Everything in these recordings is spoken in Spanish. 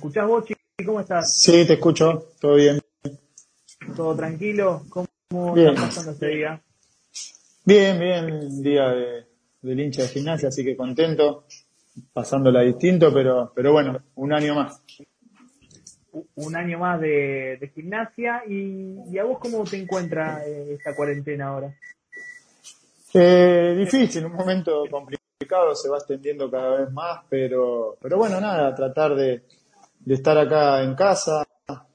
escuchás vos, Chiqui? ¿Cómo estás? Sí, te escucho, todo bien. ¿Todo tranquilo? ¿Cómo Bien. estás pasando este día? Bien, bien, día de, del hincha de gimnasia, así que contento, pasándola distinto, pero, pero bueno, un año más. Un año más de, de gimnasia y, y a vos cómo te encuentra eh, esta cuarentena ahora? Eh, difícil, un momento complicado, se va extendiendo cada vez más, pero, pero bueno, nada, tratar de, de estar acá en casa,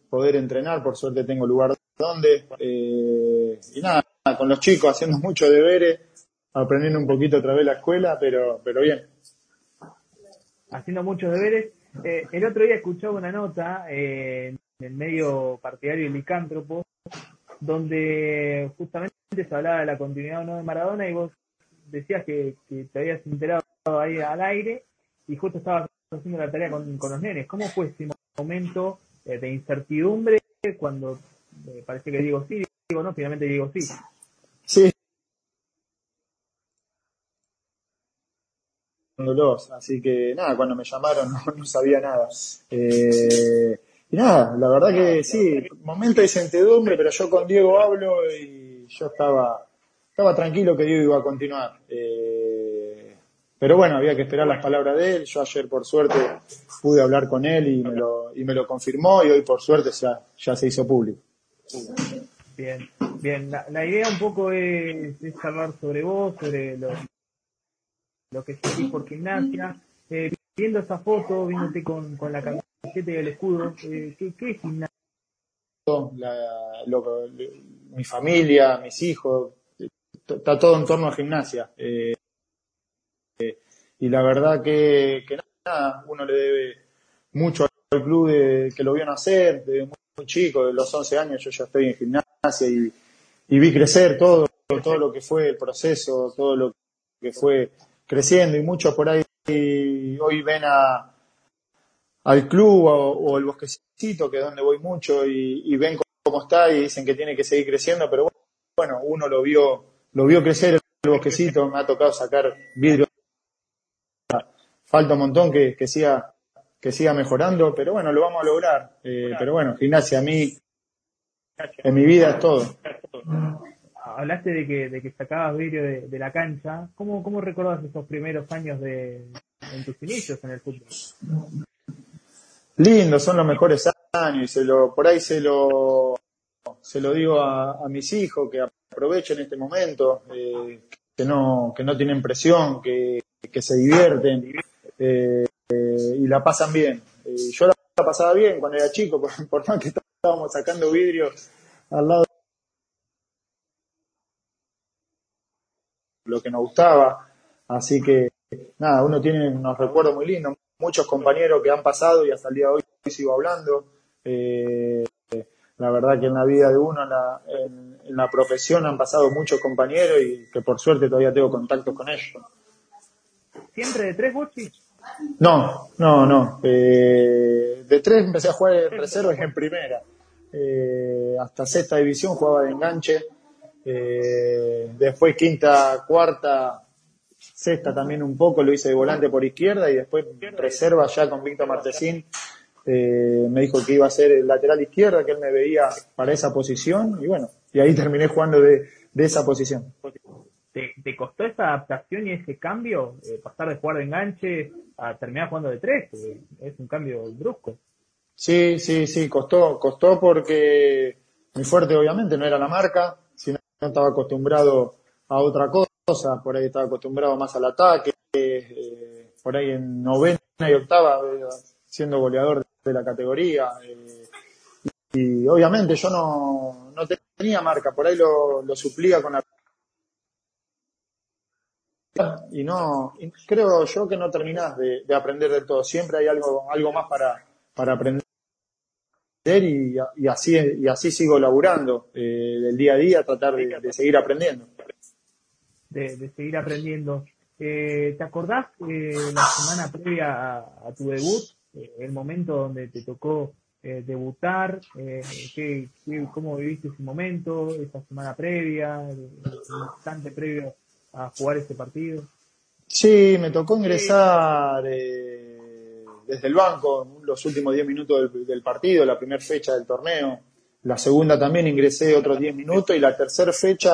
poder entrenar, por suerte tengo lugar donde, eh, y nada, con los chicos haciendo mucho deberes, aprendiendo un poquito otra vez la escuela, pero, pero bien. Haciendo muchos deberes. Eh, el otro día escuchaba una nota eh, en el medio partidario y licántropo donde justamente se hablaba de la continuidad o no de Maradona y vos decías que, que te habías enterado ahí al aire y justo estabas haciendo la tarea con, con los nenes. ¿Cómo fue ese momento eh, de incertidumbre cuando eh, parece que digo sí, digo no, finalmente digo sí? Sí. Así que nada, cuando me llamaron no, no sabía nada. Eh, y nada, la verdad que sí, momento de incertidumbre, pero yo con Diego hablo y yo estaba, estaba tranquilo que Diego iba a continuar. Eh, pero bueno, había que esperar las palabras de él. Yo ayer por suerte pude hablar con él y me lo, y me lo confirmó y hoy por suerte ya, ya se hizo público. Bien, bien. La, la idea un poco es, es hablar sobre vos, sobre lo, lo que sentís por gimnasia. Eh, viendo esa foto, viéndote con, con la camiseta y el escudo, eh, ¿qué, ¿qué es gimnasia? la- lo- mi familia, mis hijos, t- está todo en torno a gimnasia. Eh, eh, y la verdad que, nada, uno le debe mucho al club de, que lo vio nacer, desde muy, chico, de los 11 años yo ya estoy en gimnasia y, vi crecer todo, todo lo que fue el proceso, todo lo que fue creciendo y muchos por ahí hoy ven a, al club o, el bosquecito, que es donde voy mucho, y, y ven cómo está y dicen que tiene que seguir creciendo, pero bueno, uno lo vio, lo vio crecer el bosquecito, me ha tocado sacar vidrio, falta un montón que, que siga, que siga mejorando, pero bueno, lo vamos a lograr. Eh, pero bueno, gimnasia a mí, en mi vida es todo. Hablaste de que, de que sacabas vidrio de, de la cancha. ¿Cómo, ¿Cómo recordás esos primeros años de, en tus inicios en el fútbol? Lindo, son los mejores años y se lo, por ahí se lo, se lo digo a, a mis hijos que aprovechen este momento, eh, que no, que no tienen presión, que, que se divierten eh, y la pasan bien. Yo la, pasaba bien cuando era chico, por, más que estábamos sacando vidrio al lado lo que nos gustaba, así que nada, uno tiene unos recuerdos muy lindos, muchos compañeros que han pasado y hasta el día de hoy sigo hablando. Eh, la verdad que en la vida de uno, en la, en, la profesión han pasado muchos compañeros y que por suerte todavía tengo contacto con ellos. ¿Siempre de tres bochis? No, no, no. Eh, de tres empecé a jugar en reserva y en primera. Eh, hasta sexta división jugaba de enganche. Eh, después quinta, cuarta, sexta también un poco, lo hice de volante por izquierda y después reserva ya con Víctor Martesín. Eh, me dijo que iba a ser el lateral izquierda, que él me veía para esa posición y bueno, y ahí terminé jugando de, de esa posición. ¿Te, costó esa adaptación y ese cambio? eh, pasar de jugar de enganche a terminar jugando de tres. es un cambio brusco. Sí, sí, sí, costó, costó porque mi fuerte obviamente no era la marca, sino estaba acostumbrado a otra cosa, por ahí estaba acostumbrado más al ataque, eh, por ahí en novena y octava eh, siendo goleador de la categoría. y obviamente yo no, no tenía marca, por ahí lo, lo suplía con la y no creo yo que no terminás de, de aprender del todo siempre hay algo algo más para para aprender y, así y así sigo laburando eh, del día a día tratar de, seguir aprendiendo de, de seguir aprendiendo. Eh, ¿Te acordás eh, la semana previa a, tu debut, eh, el momento donde te tocó eh, debutar? ¿qué, qué, ¿Cómo viviste ese momento, esa semana previa, el instante previo a jugar ese partido? Sí, me tocó ingresar eh, desde el banco los últimos 10 minutos del, partido, la primera fecha del torneo. La segunda también ingresé otros 10 minutos y la tercera fecha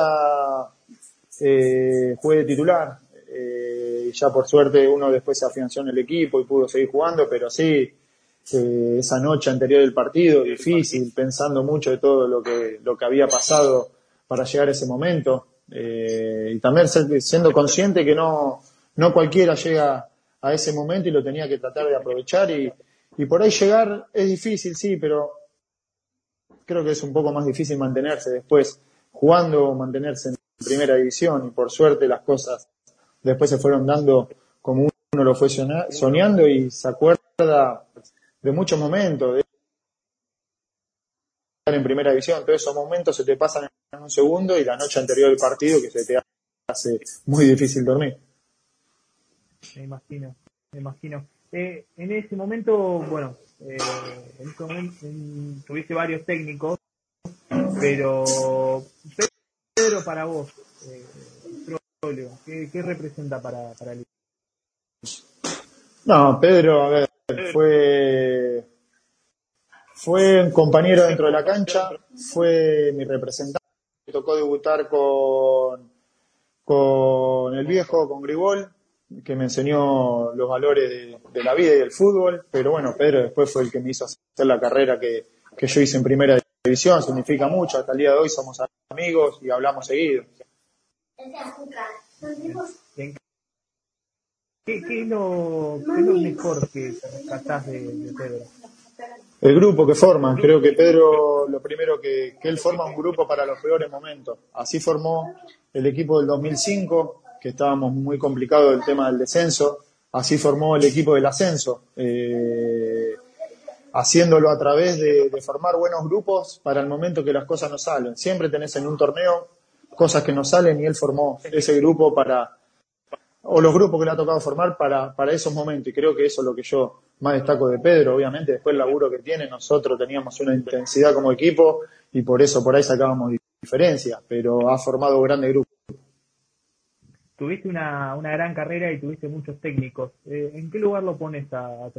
eh, jugué de titular. Eh, ya por suerte uno después se afianzó en el equipo y pudo seguir jugando, pero sí, eh, esa noche anterior del partido, difícil, pensando mucho de todo lo que, lo que había pasado para llegar a ese momento. Eh, y también siendo consciente que no, no cualquiera llega a ese momento y lo tenía que tratar de aprovechar y, y por ahí llegar es difícil, sí, pero creo que es un poco más difícil mantenerse después jugando o mantenerse en primera división y por suerte las cosas después se fueron dando como uno lo fue soñando y se acuerda de muchos momentos de estar en primera división, todos esos momentos se te pasan un segundo y la noche anterior del partido que se te hace muy difícil dormir. Me imagino, me imagino. Eh, en ese momento, bueno, eh, en ese momento tuviste varios técnicos, pero Pedro para vos, eh, ¿qué, ¿qué, representa para, para el No, Pedro, a ver, fue fue un compañero dentro de la cancha, fue mi representante. Tocó debutar con, con el viejo, con Grigol, que me enseñó los valores de, la vida y del fútbol. Pero bueno, Pedro después fue el que me hizo hacer la carrera que, que yo hice en primera división. Significa mucho. Hasta el día de hoy somos amigos y hablamos seguido. ¿Qué, qué, es, lo, qué es lo mejor que rescatás de, de Pedro? El grupo que forman, creo que Pedro, lo primero que, él forma un grupo para los peores momentos. Así formó el equipo del 2005, que estábamos muy complicados del tema del descenso. Así formó el equipo del ascenso, eh, haciéndolo a través de, de, formar buenos grupos para el momento que las cosas no salen. Siempre tenés en un torneo cosas que no salen y él formó ese grupo para, o los grupos que le ha tocado formar para, para esos momentos. Y creo que eso es lo que yo más destaco de Pedro. Obviamente, después el laburo que tiene, nosotros teníamos una intensidad como equipo y por eso por ahí sacábamos diferencias, pero ha formado grandes grupos. Tuviste una, una gran carrera y tuviste muchos técnicos. Eh, ¿En qué lugar lo pones a, a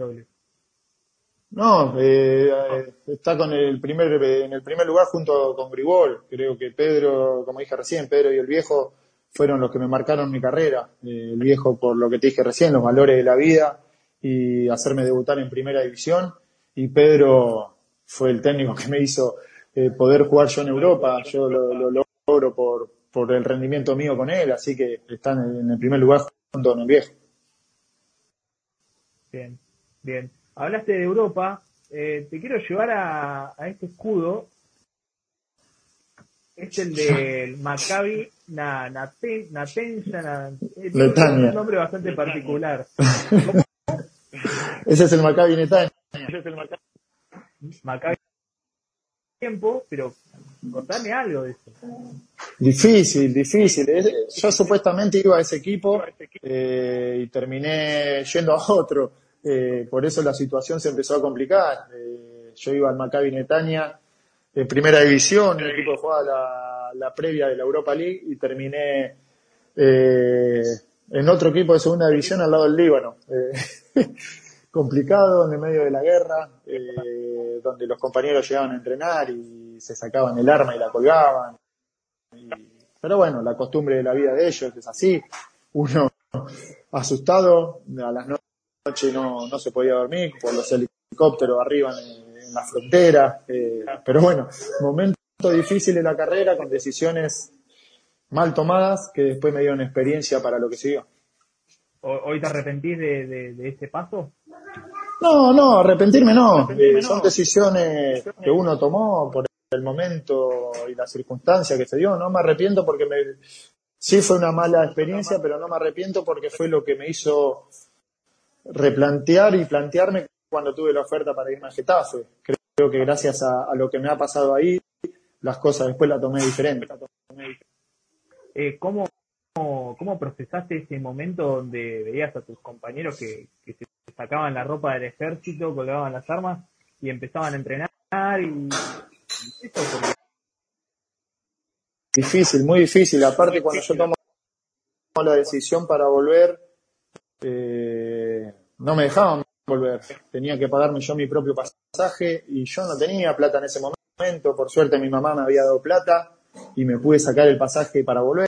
No, eh, está con el primer, en el primer lugar junto con Grigol. Creo que Pedro, como dije recién, Pedro y el viejo fueron los que me marcaron mi carrera. Eh, el viejo, por lo que te dije recién, los valores de la vida y hacerme debutar en primera división. Y Pedro fue el técnico que me hizo eh, poder jugar yo en Europa. Yo lo, logro por, por el rendimiento mío con él, así que están en el primer lugar junto con el viejo. Bien, bien. Hablaste de Europa. Eh, te quiero llevar a, a este escudo es el del Maccabi na, Natensa, es un nombre bastante particular. Ese es el Maccabi Netanya. Ese es el Maccabi. tiempo, pero contame algo de eso. Difícil, difícil. Yo supuestamente iba a ese equipo eh, y terminé yendo a otro. Eh, por eso la situación se empezó a complicar. Eh, yo iba al Maccabi Netanya en primera división, el equipo jugaba la, la previa de la Europa League y terminé en otro equipo de segunda división al lado del Líbano. Complicado, en el medio de la guerra, eh, donde los compañeros llegaban a entrenar y se sacaban el arma y la colgaban. pero bueno, la costumbre de la vida de ellos es así. Uno asustado, a las noches no, no se podía dormir por los helicópteros arriba en la frontera. Eh, pero bueno, momento difícil en la carrera con decisiones mal tomadas que después me dieron experiencia para lo que siguió. ¿Hoy te arrepentís de, de, este paso? No, no, arrepentirme no. Eh, son decisiones que uno tomó por el momento y la circunstancia que se dio. No me arrepiento porque me, sí fue una mala experiencia, pero no me arrepiento porque fue lo que me hizo replantear y plantearme cuando tuve la oferta para irme a Getafe. Creo que gracias a, lo que me ha pasado ahí, las cosas después las tomé diferente. Eh, ¿cómo, cómo, procesaste ese momento donde veías a tus compañeros que, se sacaban la ropa del ejército, colgaban las armas y empezaban a entrenar? Y, Difícil, muy difícil. Aparte, cuando yo tomo la decisión para volver, eh, no me dejaban volver. Tenía que pagarme yo mi propio pasaje y yo no tenía plata en ese momento. Por suerte mi mamá me había dado plata y me pude sacar el pasaje para volver.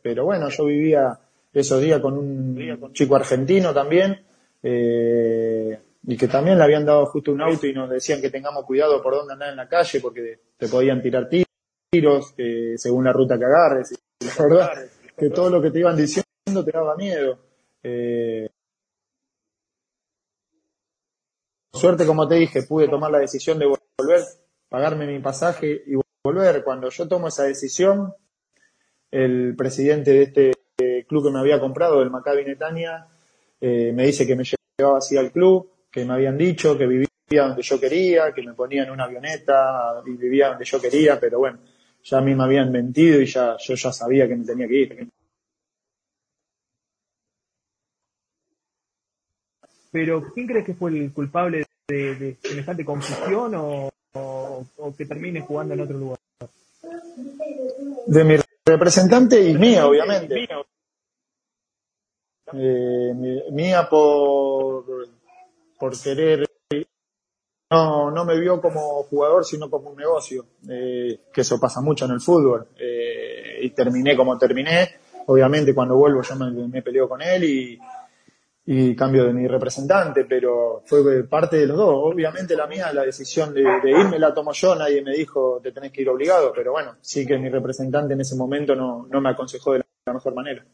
Pero bueno, yo vivía esos días con un chico argentino también eh, y que también le habían dado justo un auto y nos decían que tengamos cuidado por dónde andar en la calle porque te podían tirar tiros según la ruta que agarres. Y la verdad que todo lo que te iban diciendo te daba miedo. Eh, suerte, como te dije, pude tomar la decisión de volver, pagarme mi pasaje y volver. Cuando yo tomo esa decisión, el presidente de este club que me había comprado, el Maccabi Netanya, eh, me dice que me llevaba así al club, que me habían dicho que vivía donde yo quería, que me ponía en una avioneta y vivía donde yo quería, pero bueno, ya a mí me habían mentido y ya yo ya sabía que me tenía que ir. Pero, ¿quién crees que fue el culpable de, semejante confusión o, que termine jugando en otro lugar? De mi representante y mía, obviamente. Eh, mía por, por querer no, no me vio como jugador, sino como un negocio, eh, que eso pasa mucho en el fútbol. Eh, y terminé como terminé. Obviamente cuando vuelvo yo me, peleo con él y, y cambio de mi representante, pero fue parte de los dos. Obviamente la mía, la decisión de, irme la tomo yo, nadie me dijo te tenés que ir obligado, pero bueno, sí que mi representante en ese momento no, no me aconsejó de la, mejor manera.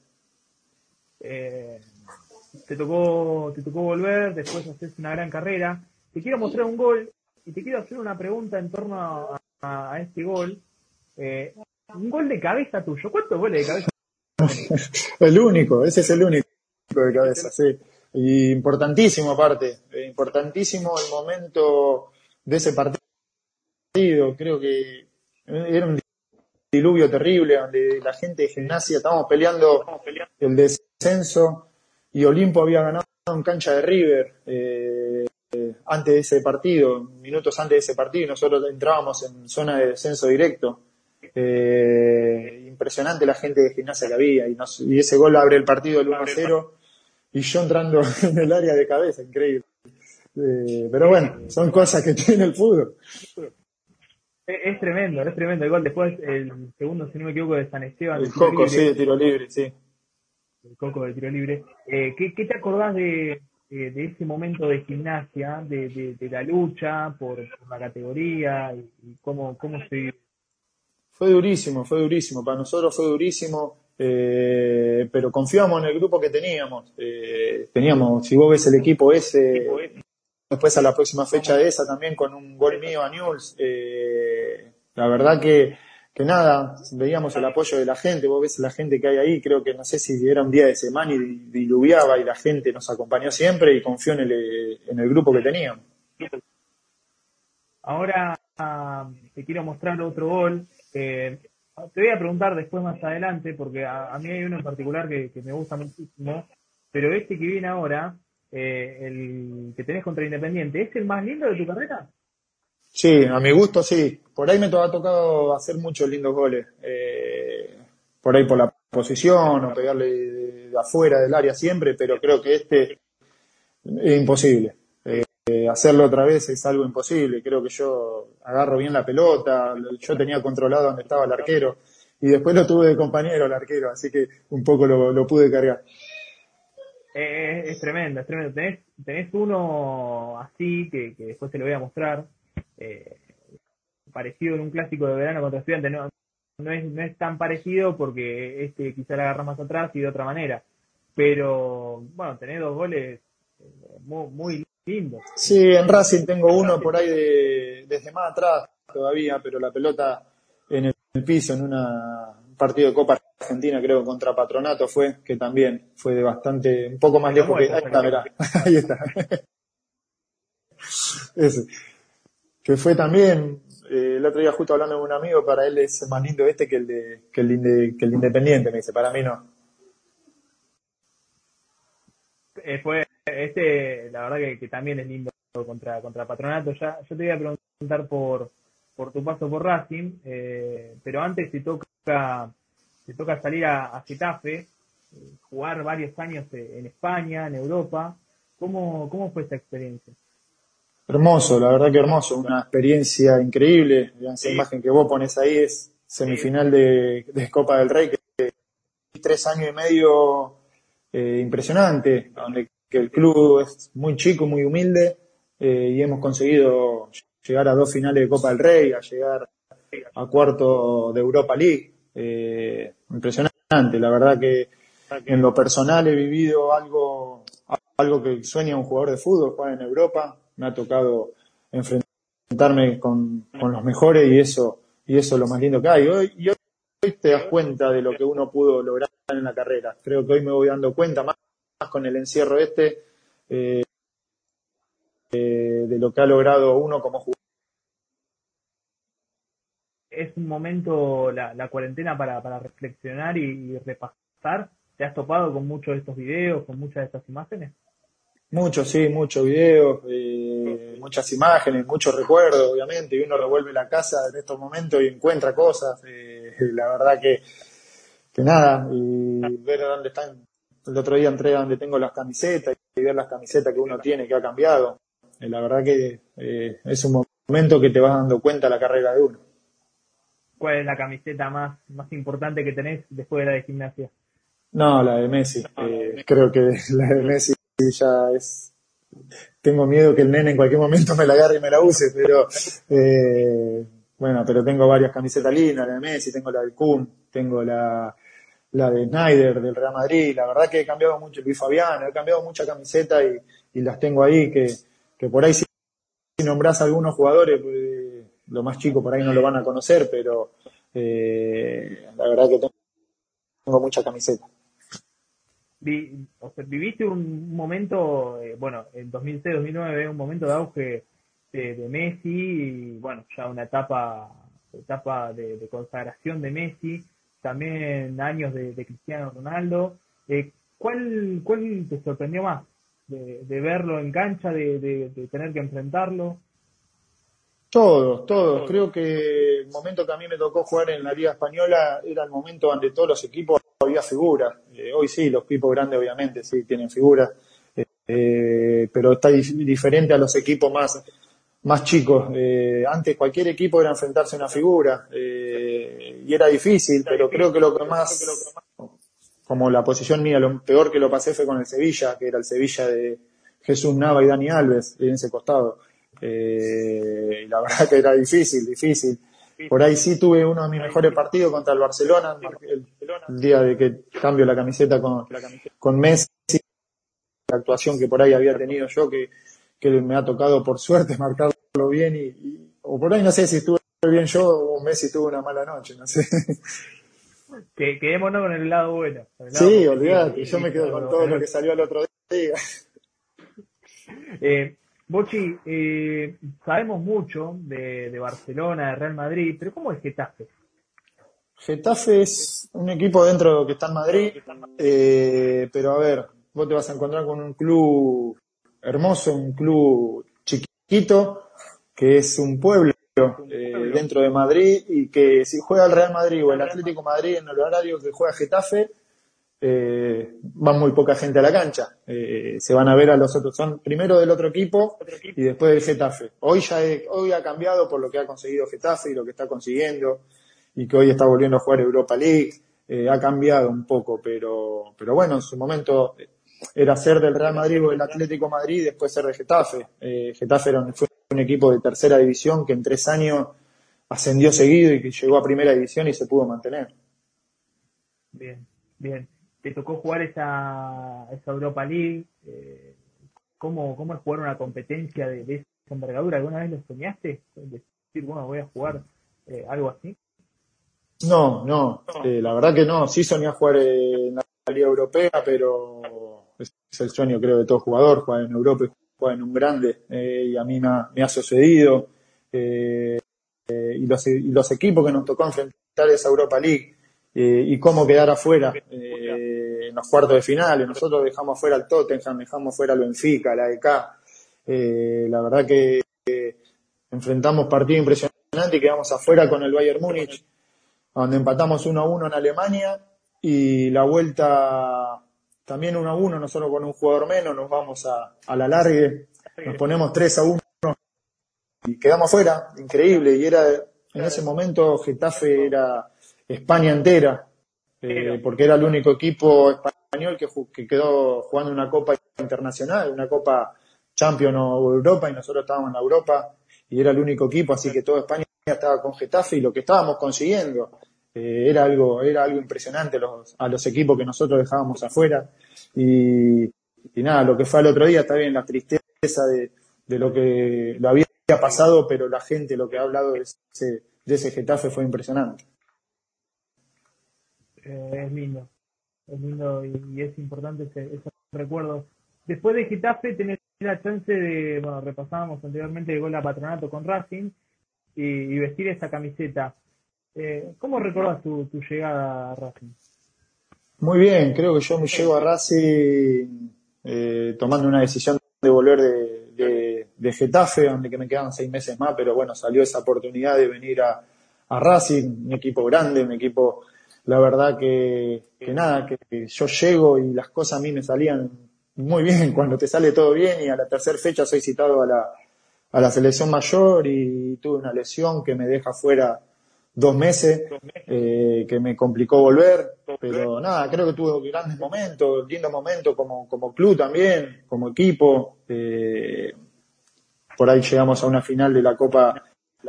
Eh, te tocó, te tocó volver, después haces una gran carrera. Te quiero mostrar un gol y te quiero hacer una pregunta en torno a, este gol. Eh, un gol de cabeza tuyo. ¿Cuántos goles de cabeza? el único, ese es el único de cabeza, sí. Y importantísimo aparte, eh, importantísimo el momento de ese partido. Creo que era un diluvio terrible donde la gente de gimnasia estábamos peleando el descenso y Olimpo había ganado en cancha de River eh, antes de ese partido, minutos antes de ese partido, y nosotros entrábamos en zona de descenso directo. Eh, impresionante la gente de gimnasia que había y, y ese gol abre el partido del 1-0 y yo entrando en el área de cabeza, increíble. Eh, pero bueno, son cosas que tiene el fútbol. Es, tremendo, es tremendo el gol. Después, el segundo, si no me equivoco, de San Esteban. El Coco, sí, de tiro libre, sí. El Coco de tiro libre. Eh, ¿qué, te acordás de, de ese momento de gimnasia, de, de, la lucha por, la categoría y, y, cómo, cómo se Fue durísimo, fue durísimo. Para nosotros fue durísimo. Eh, pero confiamos en el grupo que teníamos. Eh, teníamos, si vos ves el equipo ese, después a la próxima fecha de esa también con un gol mío a Newell's, eh, la verdad que, que nada, veíamos el apoyo de la gente, vos ves la gente que hay ahí, creo que no sé si era un día de semana y diluviaba y la gente nos acompañó siempre y confió en el, en el grupo que teníamos. Ahora ah, te quiero mostrar otro gol. Eh, te voy a preguntar después más adelante, porque a, mí hay uno en particular que, me gusta muchísimo, pero este que viene ahora, eh, el que tenés contra Independiente, ¿es el más lindo de tu carrera? Sí, a mi gusto sí. Por ahí me ha tocado hacer muchos lindos goles. Eh, por ahí por la posición o pegarle de, afuera del área siempre, pero creo que este es imposible. Eh, hacerlo otra vez es algo imposible. Creo que yo agarro bien la pelota, yo tenía controlado donde estaba el arquero y después lo tuve de compañero el arquero, así que un poco lo, pude cargar. Eh, es tremendo, es tremendo. Tenés, tenés uno así que, después te lo voy a mostrar, eh, parecido en un clásico de verano contra estudiantes. No, no, es, no es tan parecido porque este quizá la agarra más atrás y de otra manera. Pero bueno, tenés dos goles muy, muy Sí, en Racing tengo uno por ahí de, desde más atrás todavía, pero la pelota en el, piso, en un partido de Copa Argentina, creo, contra Patronato fue, que también fue de bastante, un poco más lejos que. Ahí está, verá. Ahí está. Ese. Que fue también, eh, el otro día justo hablando con un amigo, para él es más lindo este que el de, que el, que el Independiente, me dice, para mí no. Eh, fue este, la verdad que, también es lindo contra, contra Patronato. Ya, yo te voy a preguntar por, por tu paso por Racing, eh, pero antes te toca, te toca salir a, a Getafe, eh, jugar varios años en España, en Europa. ¿Cómo, cómo fue esa experiencia? Hermoso, la verdad que hermoso, una experiencia increíble. Esa imagen que vos pones ahí es semifinal de, de Copa del Rey, que tres años y medio eh, impresionante, donde que el club es muy chico, muy humilde, eh, y hemos conseguido llegar a dos finales de Copa del Rey, a llegar a cuarto de Europa League. Eh, impresionante, la verdad que en lo personal he vivido algo, algo que sueña un jugador de fútbol, jugar en Europa. Me ha tocado enfrentarme con, con los mejores y eso, y eso es lo más lindo que hay. Hoy, y hoy te das cuenta de lo que uno pudo lograr en la carrera. Creo que hoy me voy dando cuenta, más, con el encierro este, eh, eh, de lo que ha logrado uno como jugador. Es un momento, la, cuarentena, para, para reflexionar y repasar. ¿Te has topado con muchos de estos videos, con muchas de estas imágenes? Muchos, sí, muchos videos, eh, muchas imágenes, muchos recuerdos, obviamente, y uno revuelve la casa en estos momentos y encuentra cosas. Eh, la verdad que, que nada, y ver dónde están. El otro día entré a donde tengo las camisetas y ver las camisetas que uno tiene que ha cambiado. Eh, la verdad que eh, es un momento que te vas dando cuenta de la carrera de uno. ¿Cuál es la camiseta más, más importante que tenés después de la de gimnasia? No, la de Messi. Eh, creo que la de Messi ya es... Tengo miedo que el nene en cualquier momento me la agarre y me la use, pero eh, bueno, pero tengo varias camisetas lindas, la de Messi, tengo la del Kun, tengo la, la de Snyder del Real Madrid, la verdad que he cambiado mucho, Luis Fabiano, he cambiado mucha camiseta y, y las tengo ahí, que, que por ahí si, nombras a algunos jugadores, pues, lo más chico por ahí no lo van a conocer, pero eh, la verdad que tengo, tengo mucha camiseta vi, o sea, viviste un momento, eh, bueno, en 2006-2009, un momento de auge de, de, Messi y, bueno, ya una etapa, etapa de, de consagración de Messi, también años de, de Cristiano Ronaldo. Eh, ¿cuál, ¿Cuál te sorprendió más? De, de verlo en cancha, de, de tener que enfrentarlo. Todos, todos. Creo que el momento que a mí me tocó jugar en la Liga Española era el momento donde todos los equipos había figuras. Eh, hoy sí, los equipos grandes obviamente sí tienen figuras, eh, pero está diferente a los equipos más, más chicos. Eh, antes cualquier equipo era enfrentarse a una figura eh, y era difícil, pero creo que lo que más, como la posición mía, lo peor que lo pasé fue con el Sevilla, que era el Sevilla de Jesús Nava y Dani Alves en ese costado. Eh, y la verdad que era difícil, difícil. Por ahí sí tuve uno de mis mejores partidos contra el Barcelona, el, el día de que cambio la camiseta con, con Messi, la actuación que por ahí había tenido yo, que, que me ha tocado por suerte marcarlo bien, y, y, o por ahí no sé si estuve bien yo o Messi tuvo una mala noche, no sé. Que, quedémonos con el lado bueno. El lado sí, olvídate, yo me quedo con todo lo que salió el otro día. Eh, Bochi, eh, sabemos mucho de, Barcelona, de Real Madrid, pero ¿cómo es Getafe? Getafe es un equipo dentro que está en Madrid, eh, pero a ver, vos te vas a encontrar con un club hermoso, un club chiquito, que es un pueblo eh, dentro de Madrid y que si juega el Real Madrid o el Atlético Madrid en el horario que juega Getafe, eh, va muy poca gente a la cancha. Eh, se van a ver a los otros, son primero del otro equipo y después del Getafe. Hoy ya hoy ha cambiado por lo que ha conseguido Getafe y lo que está consiguiendo y que hoy está volviendo a jugar Europa League. Eh, ha cambiado un poco, pero, pero bueno, en su momento era ser del Real Madrid o del Atlético Madrid y después ser de Getafe. Eh, Getafe era un, fue un equipo de tercera división que en tres años ascendió seguido y que llegó a primera división y se pudo mantener. Bien, bien te tocó jugar esa, esa Europa League. Eh, ¿cómo, ¿Cómo es jugar una competencia de, esa envergadura? ¿Alguna vez lo soñaste? Decir, bueno, voy a jugar eh, algo así. No, no, eh, la verdad que no. Sí soñé jugar en la Liga Europea, pero es, es el sueño creo de todo jugador, jugar en Europa y jugar en un grande. Y a mí me ha, me ha sucedido. Y, los, y los equipos que nos tocó enfrentar esa Europa League y cómo quedar afuera en los cuartos de finales. Nosotros dejamos afuera al Tottenham, dejamos fuera al Benfica, la EK. Eh, la verdad que enfrentamos partido impresionante y quedamos afuera con el Bayern Múnich, donde empatamos 1 a 1 en Alemania y la vuelta también uno a uno, nosotros con un jugador menos nos vamos a, a la largue, nos ponemos 3 a 1 y quedamos afuera, increíble, y era en ese momento Getafe era España entera, eh, porque era el único equipo español que, que quedó jugando una copa internacional, una copa Champions o Europa, y nosotros estábamos en la Europa, y era el único equipo, así que toda España estaba con Getafe, y lo que estábamos consiguiendo eh, era algo era algo impresionante los, a los equipos que nosotros dejábamos afuera, y, y nada, lo que fue el otro día, está bien la tristeza de, de lo que lo había pasado, pero la gente lo que ha hablado de ese, de ese Getafe fue impresionante. Eh, es lindo, es lindo y, es importante ese, ese, recuerdo. Después de Getafe tenés la chance de, bueno, repasábamos anteriormente el gol a Patronato con Racing y, vestir esa camiseta. Eh, ¿Cómo recordás tu, llegada a Racing? Muy bien, creo que yo me llego a Racing eh, tomando una decisión de volver de, Getafe, donde que me quedan seis meses más, pero bueno, salió esa oportunidad de venir a, a Racing, un equipo grande, un equipo la verdad que, que nada, que, yo llego y las cosas a mí me salían muy bien cuando te sale todo bien y a la tercera fecha soy citado a la, a la selección mayor y tuve una lesión que me deja fuera dos meses, eh, que me complicó volver, pero nada, creo que tuve grandes momentos, lindos momentos como, como club también, como equipo. Eh, por ahí llegamos a una final de la Copa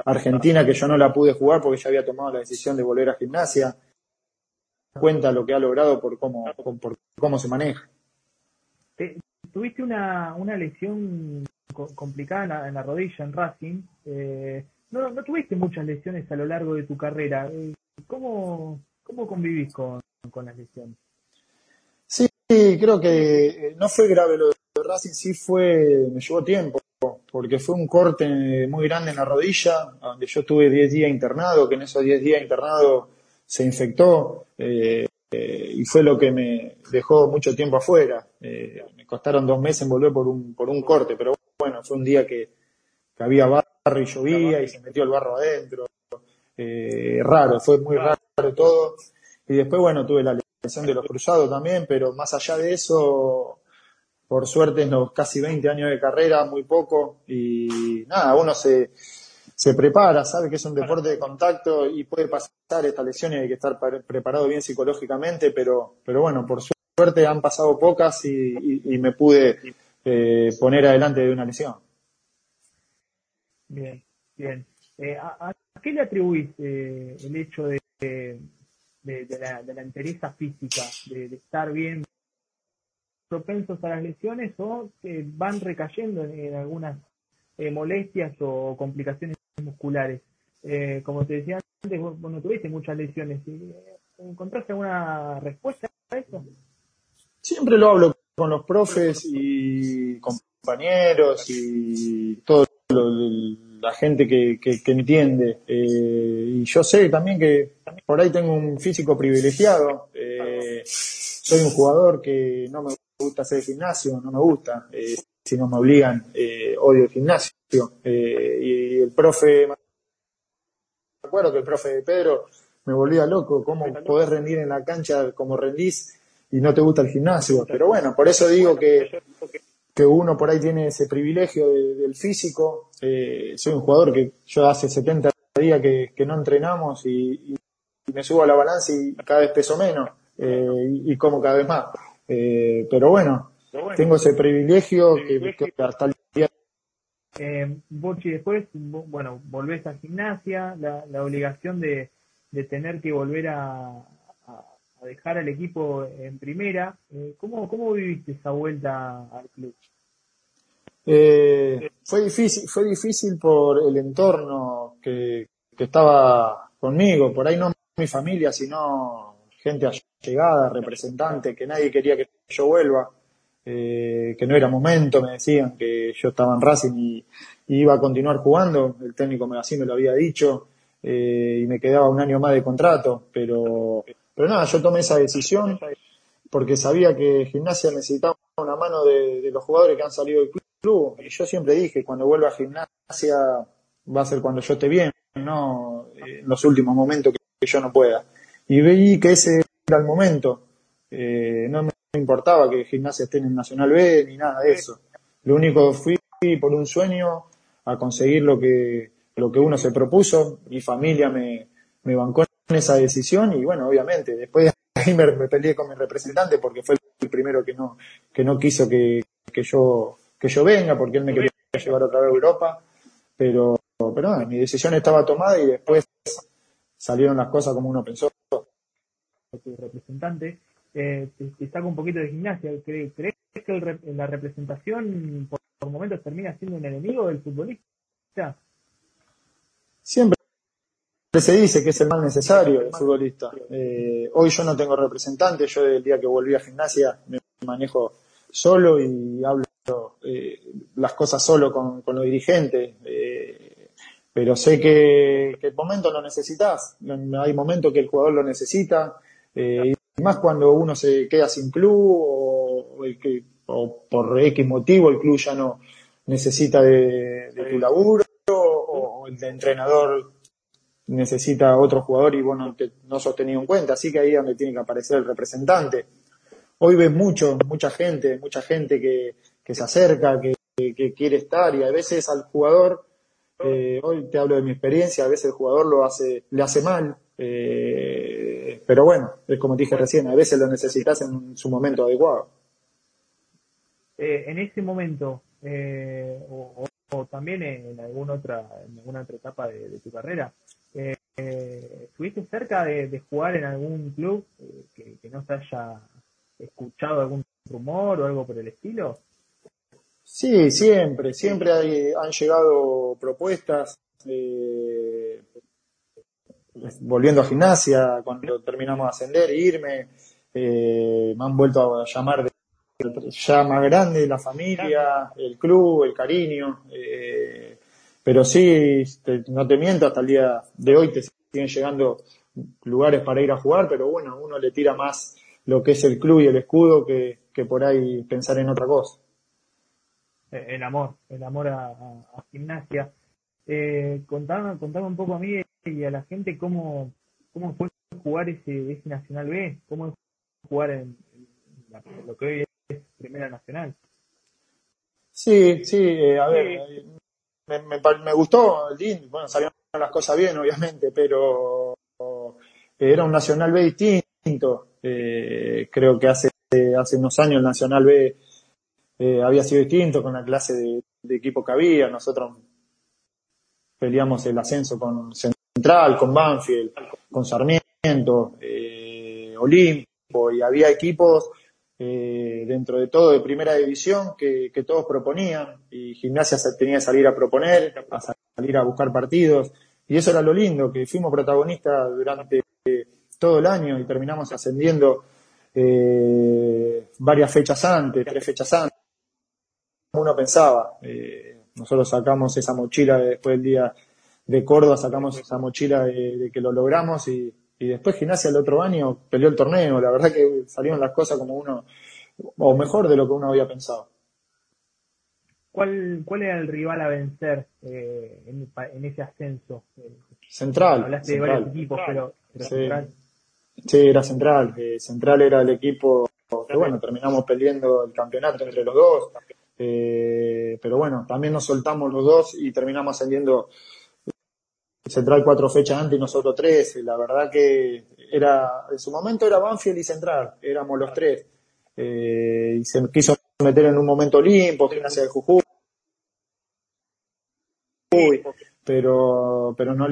Argentina que yo no la pude jugar porque ya había tomado la decisión de volver a gimnasia cuenta lo que ha logrado por cómo, por cómo se maneja. Tuviste una, una lesión complicada en la, en la rodilla en Racing. Eh, no, no tuviste muchas lesiones a lo largo de tu carrera. Eh, ¿Cómo, cómo convivís con, con las lesiones? Sí, creo que eh, no fue grave lo de Racing, sí fue, me llevó tiempo, porque fue un corte muy grande en la rodilla, donde yo estuve 10 días internado, que en esos 10 días internado se infectó eh, eh, y fue lo que me dejó mucho tiempo afuera. Eh, me costaron dos meses en volver por un, por un corte, pero bueno, fue un día que, que había barro y llovía y se metió el barro adentro. Eh, raro, fue muy raro todo. Y después, bueno, tuve la lesión de los cruzados también, pero más allá de eso, por suerte en los casi 20 años de carrera, muy poco. Y nada, uno se, se prepara, sabe que es un deporte de contacto y puede pasar esta lesión y hay que estar preparado bien psicológicamente, pero, pero bueno, por suerte han pasado pocas y, y, y me pude eh, poner adelante de una lesión. Bien, bien. Eh, ¿a, ¿a, qué le atribuís eh, el hecho de, de, de, la, de la entereza física, de, de estar bien propensos a las lesiones o van recayendo en, en algunas molestias o complicaciones musculares. Eh, como te decía antes, vos, vos, no tuviste muchas lesiones. ¿Encontraste alguna respuesta a eso? Siempre lo hablo con los profes y compañeros y toda la gente que, entiende. Eh, y yo sé también que por ahí tengo un físico privilegiado. Eh, soy un jugador que no me gusta hacer gimnasio, no me gusta. Eh, si no me obligan, eh, odio el gimnasio. Eh, y el profe, me acuerdo que el profe de Pedro me volvía loco, cómo podés rendir en la cancha como rendís y no te gusta el gimnasio. Pero bueno, por eso digo que, que uno por ahí tiene ese privilegio de, del físico. Eh, soy un jugador que yo hace 70 días que, que no entrenamos y, y, me subo a la balanza y cada vez peso menos eh, y, y, como cada vez más. Eh, pero bueno, tengo ese privilegio que, que hasta el día eh, Bochi, después, bueno, volvés a gimnasia, la, la obligación de, de, tener que volver a, a, a, dejar al equipo en primera. Eh, ¿cómo, ¿Cómo viviste esa vuelta al club? Eh, fue difícil, fue difícil por el entorno que, que estaba conmigo, por ahí no mi familia, sino gente allegada, representante, que nadie quería que yo vuelva eh, que no era momento, me decían que yo estaba en Racing y, iba a continuar jugando, el técnico me, así me lo había dicho, eh, y me quedaba un año más de contrato, pero, pero nada, yo tomé esa decisión porque sabía que Gimnasia necesitaba una mano de, los jugadores que han salido del club, y yo siempre dije, cuando vuelva a Gimnasia va a ser cuando yo esté bien, no en los últimos momentos que, yo no pueda. Y veí que ese era el momento. Eh, no me importaba que gimnasia esté en el Nacional B ni nada de eso. Lo único fui por un sueño a conseguir lo que, lo que uno se propuso. Mi familia me, me bancó en esa decisión y bueno, obviamente, después de ahí me, me, peleé con mi representante porque fue el primero que no, que no quiso que, que yo, que yo venga porque él me quería llevar otra vez a Europa. Pero, pero mi decisión estaba tomada y después salieron las cosas como uno pensó. Tu representante eh, te, saca un poquito de gimnasia. ¿Crees que el, la representación por, momentos termina siendo un enemigo del futbolista? Siempre se dice que es el más necesario el futbolista. Eh, hoy yo no tengo representante, yo el día que volví a gimnasia me manejo solo y hablo eh, las cosas solo con, con los dirigentes. Eh, pero sé que, que el momento lo necesitas. Hay momentos que el jugador lo necesita. Eh, más cuando uno se queda sin club o, o, que, o, por X motivo el club ya no necesita de, de tu laburo o, o el de entrenador necesita otro jugador y vos no, te, no sos tenido en cuenta. Así que ahí es donde tiene que aparecer el representante. Hoy ves mucho, mucha gente, mucha gente que, que se acerca, que, que, quiere estar y a veces al jugador, eh, hoy te hablo de mi experiencia, a veces el jugador lo hace, le hace mal, eh, pero bueno, es como dije recién, a veces lo necesitas en su momento adecuado. Eh, en ese momento, eh, o, o, también en alguna otra, en alguna otra etapa de, de tu carrera, eh, ¿estuviste cerca de, de, jugar en algún club que, que no se haya escuchado algún rumor o algo por el estilo? Sí, siempre, siempre hay, han llegado propuestas. Eh, volviendo a gimnasia, cuando terminamos de ascender, irme, eh, me han vuelto a llamar de ya más grande la familia, el club, el cariño. Eh, pero sí, no te miento, hasta el día de hoy te siguen llegando lugares para ir a jugar, pero bueno, uno le tira más lo que es el club y el escudo que, que por ahí pensar en otra cosa. El amor, el amor a gimnasia. Eh, contame, contame un poco a mí y a la gente cómo, cómo fue jugar ese, ese Nacional B, cómo es jugar en, en la, lo que hoy es Primera Nacional. Sí, sí, eh, a ver, me, me, me, gustó, bueno, salieron las cosas bien, obviamente, pero era un Nacional B distinto. Eh, creo que hace, hace unos años el Nacional B eh, había sido distinto con la clase de, de, equipo que había. Nosotros peleamos el ascenso con Central, con Banfield, con Sarmiento, eh, Olimpo, y había equipos eh, dentro de todo de primera división que, todos proponían y Gimnasia tenía que salir a proponer, a salir a buscar partidos y eso era lo lindo, que fuimos protagonistas durante todo el año y terminamos ascendiendo eh, varias fechas antes, tres fechas antes, uno pensaba. Eh, nosotros sacamos esa mochila después del día de Córdoba, sacamos esa mochila de, de que lo logramos y, y después Gimnasia el otro año peleó el torneo. La verdad que salieron las cosas como uno, o mejor de lo que uno había pensado. ¿Cuál, cuál era el rival a vencer eh, en, en, ese ascenso? Central. Hablaste central. de varios equipos, pero, pero sí. Central. Sí, era Central. Eh, central era el equipo que, bueno, terminamos peleando el campeonato entre los dos. Eh, pero bueno, también nos soltamos los dos y terminamos ascendiendo Central cuatro fechas antes y nosotros tres. La verdad que era, en su momento era Banfield y Central, éramos los tres. Eh, y se quiso meter en un momento Olimpo, Gimnasia de Jujuy, pero, pero no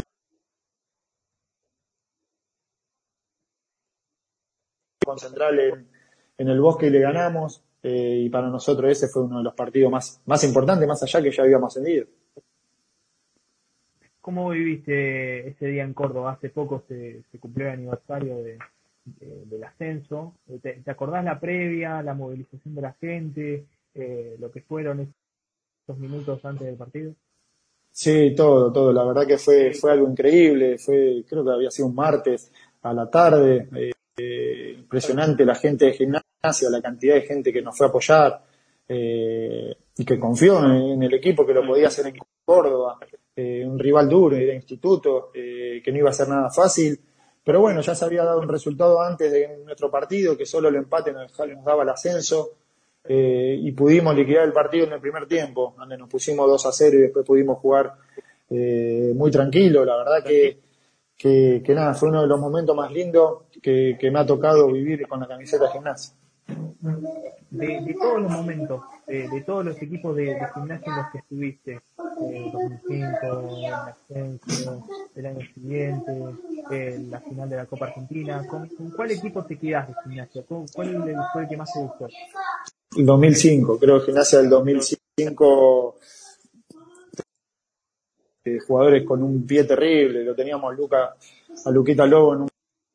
con Central en, en, el bosque y le ganamos. Eh, y para nosotros ese fue uno de los partidos más, más importantes, más allá que ya habíamos ascendido. ¿Cómo viviste ese día en Córdoba? Hace poco se, se cumplió el aniversario de, de, del ascenso. ¿Te, ¿Te, acordás la previa, la movilización de la gente, eh, lo que fueron esos minutos antes del partido? Sí, todo, todo. La verdad que fue, fue algo increíble. Fue, creo que había sido un martes a la tarde. Eh, eh, impresionante la gente de gimnasia, la cantidad de gente que nos fue a apoyar eh, y que confió en, en, el equipo que lo podía hacer en Córdoba. Eh, un rival duro, era instituto, eh, que no iba a ser nada fácil, pero bueno, ya se había dado un resultado antes de nuestro partido, que solo el empate nos, nos daba el ascenso, eh, y pudimos liquidar el partido en el primer tiempo, donde nos pusimos 2 a 0 y después pudimos jugar eh, muy tranquilo. La verdad que, que, que, nada, fue uno de los momentos más lindos que, que me ha tocado vivir con la camiseta de gimnasia. De, de todos los momentos, de, todos los equipos de, de, gimnasia en los que estuviste, eh, 2005, el ascenso, el año siguiente, eh, la final de la Copa Argentina, ¿con, cuál equipo te quedas de gimnasia? ¿Con, ¿Cuál fue el que más te gustó? El 2005, creo que gimnasia del 2005 eh, jugadores con un pie terrible, lo teníamos Luca, a Luquita Lobo en un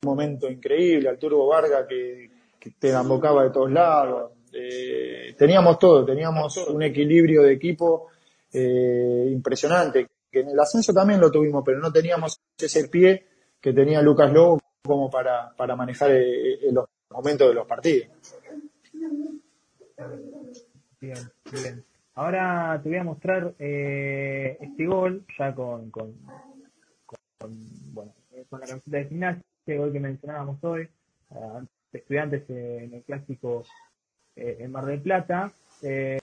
momento increíble, al Turbo Varga que, que te embocaba de todos lados, eh, teníamos todo, teníamos un equilibrio de equipo eh, impresionante, que en el ascenso también lo tuvimos, pero no teníamos ese pie que tenía Lucas Lobo como para, para manejar eh, los momentos de los partidos. Bien, bien. Ahora te voy a mostrar eh, este gol, ya con, con, con, bueno, con la camiseta de gimnasia, el gol que mencionábamos hoy, estudiantes en el clásico eh, en Mar del Plata. Eh,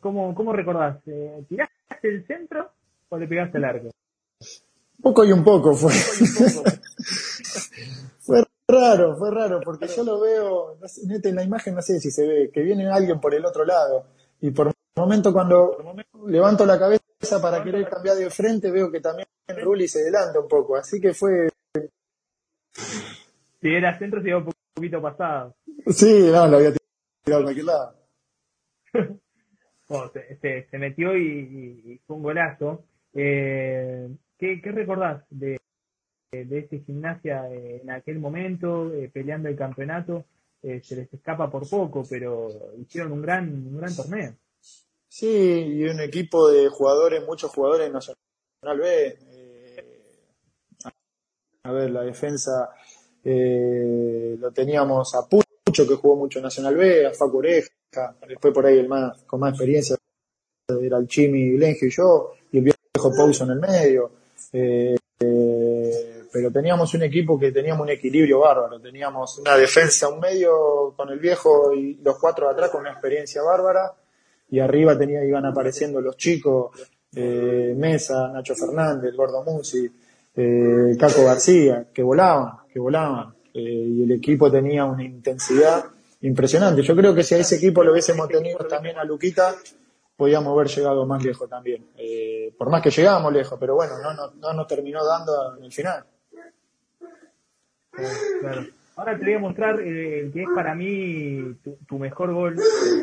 ¿cómo, ¿Cómo recordás? ¿Tiraste el centro o le pegaste al arco? Poco y un poco fue. fue raro, fue raro, porque yo lo veo, en la imagen no sé si se ve, que viene alguien por el otro lado y por momento cuando levanto la cabeza para querer cambiar de frente veo que también Rulli se adelanta un poco, así que fue... Si era centro se iba un poquito pasado. Sí, no, lo había tirado a cualquier lado. bueno, se, se, se, metió y, y, fue un golazo. Eh, ¿qué, ¿Qué recordás de, de este gimnasia en aquel momento, eh, peleando el campeonato? Eh, se les escapa por poco, pero hicieron un gran, un gran torneo. Sí, y un equipo de jugadores, muchos jugadores Nacional B. Eh, a ver, la defensa eh, lo teníamos a Pucho, que jugó mucho en Nacional B, a Facu Oreja, después por ahí el más con más experiencia era el Chimi Lengio y yo, y el viejo Pouso en el medio. Eh, pero teníamos un equipo que teníamos un equilibrio bárbaro, teníamos una defensa, un medio con el viejo y los cuatro de atrás con una experiencia bárbara, y arriba tenía, iban apareciendo los chicos, eh, Mesa, Nacho Fernández, Gordo Musi, eh, Caco García, que volaban, que volaban, eh, y el equipo tenía una intensidad impresionante. Yo creo que si a ese equipo lo hubiésemos tenido también a Luquita, podíamos haber llegado más lejos también. Eh, por más que llegábamos lejos, pero bueno, no, no, no nos terminó dando en el final. Claro. Ahora te voy a mostrar eh, el que es para mí tu, mejor gol,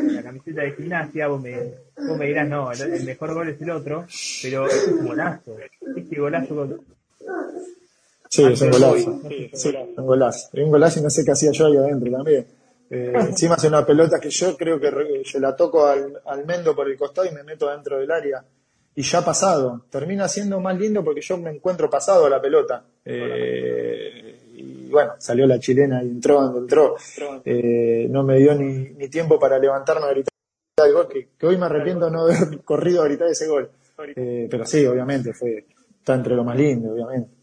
la camiseta de gimnasia. Vos me, vos me dirás, no, el, mejor gol es el otro, pero es un golazo. Este golazo. Sí, es un golazo. Sí, sí, un golazo. Es un golazo y no sé qué hacía yo ahí adentro también. Eh, encima hace una pelota que yo creo que yo la toco al, al Mendo por el costado y me meto dentro del área. Y ya pasado. Termina siendo más lindo porque yo me encuentro pasado a la pelota. Eh, y bueno, salió la chilena y entró donde entró. Eh, no me dio ni, ni, tiempo para levantarme a gritar el gol, que, que hoy me arrepiento no haber corrido a gritar ese gol. Eh, pero sí, obviamente, fue, está entre lo más lindo, obviamente.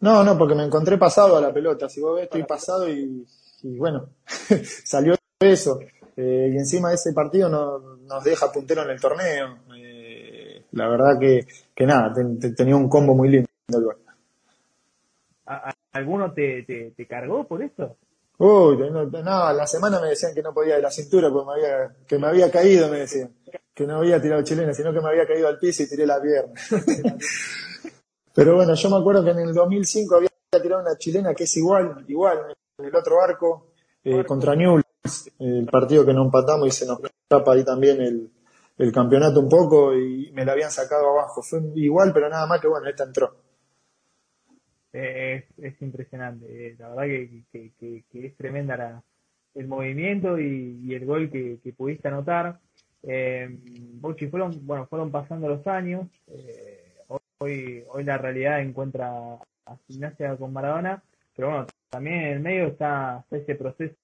No, no, porque me encontré pasado a la pelota. Si vos ves, estoy pasado y, y bueno, salió eso. Eh, y encima de ese partido no, nos deja puntero en el torneo. Eh, la verdad que, que nada, te, te, tenía un combo muy lindo el gol. ¿Alguno te, te, te, cargó por eso? Uy, no, no, la semana me decían que no podía de la cintura porque me había, que me había caído, me decían. Que no había tirado chilena, sino que me había caído al piso y tiré la pierna. Pero bueno, yo me acuerdo que en el 2005 había tirado una chilena que es igual, igual, en el otro arco, eh, contra Newell's, el partido que no empatamos y se nos escapa ahí también el, el campeonato un poco y me la habían sacado abajo. Fue igual, pero nada más que bueno, esta entró. Es, es impresionante, la verdad que, que, que, que es tremenda la, el movimiento y, y el gol que, que pudiste anotar. Eh, Bochi, fueron, bueno, fueron pasando los años. Eh, hoy, hoy la realidad encuentra a Gimnasia con Maradona, pero bueno, también en el medio está, está ese proceso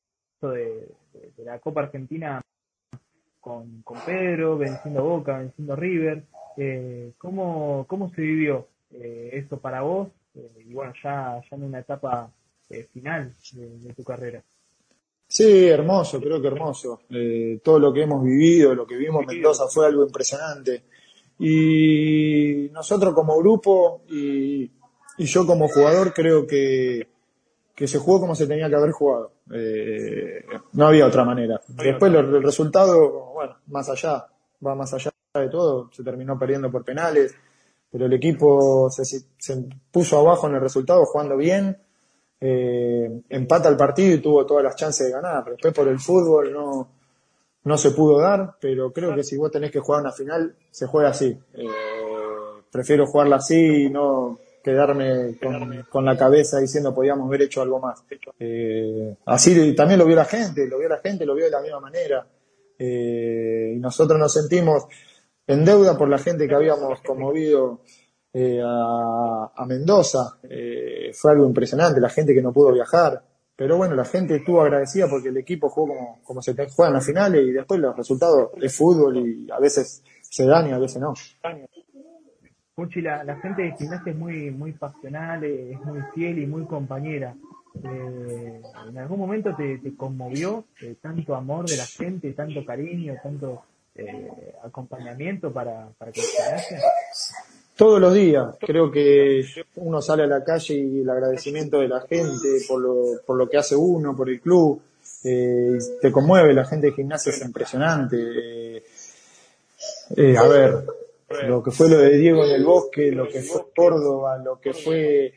de, de, de, la Copa Argentina con, con Pedro, venciendo Boca, venciendo River. Eh, ¿cómo, ¿Cómo se vivió eh, eso para vos eh, y bueno, ya, ya en una etapa eh, final de, tu carrera. Sí, hermoso, creo que hermoso. todo lo que hemos vivido, lo que vimos en Mendoza fue algo impresionante. Y nosotros como grupo y, y yo como jugador creo que, que se jugó como se tenía que haber jugado. no había otra manera. Después el resultado, bueno, más allá, va más allá de todo, se terminó perdiendo por penales, pero el equipo se, se puso abajo en el resultado jugando bien, eh, empata el partido y tuvo todas las chances de ganar, pero después por el fútbol no, no se pudo dar, pero creo que si vos tenés que jugar una final, se juega así. Eh, prefiero jugarla así y no quedarme con, la cabeza diciendo podíamos haber hecho algo más. Eh, así también lo vio la gente, lo vio la gente, lo vio de la misma manera. Eh, y nosotros nos sentimos en deuda por la gente que habíamos conmovido eh, a, Mendoza. Eh, fue algo impresionante, la gente que no pudo viajar. Pero bueno, la gente estuvo agradecida porque el equipo jugó como, como se juega en las finales y después los resultados es fútbol y a veces se dan y a veces no. Puchi, la, la gente de gimnasia es muy, muy pasional, es muy fiel y muy compañera. Eh, ¿En algún momento te, conmovió tanto amor de la gente, tanto cariño, tanto eh, acompañamiento para, para que se Todos los días, creo que uno sale a la calle y el agradecimiento de la gente por lo, por lo que hace uno, por el club, eh, te conmueve, la gente de gimnasia es impresionante. Eh, a ver, lo que fue lo de Diego en el bosque, lo que fue Córdoba, lo que fue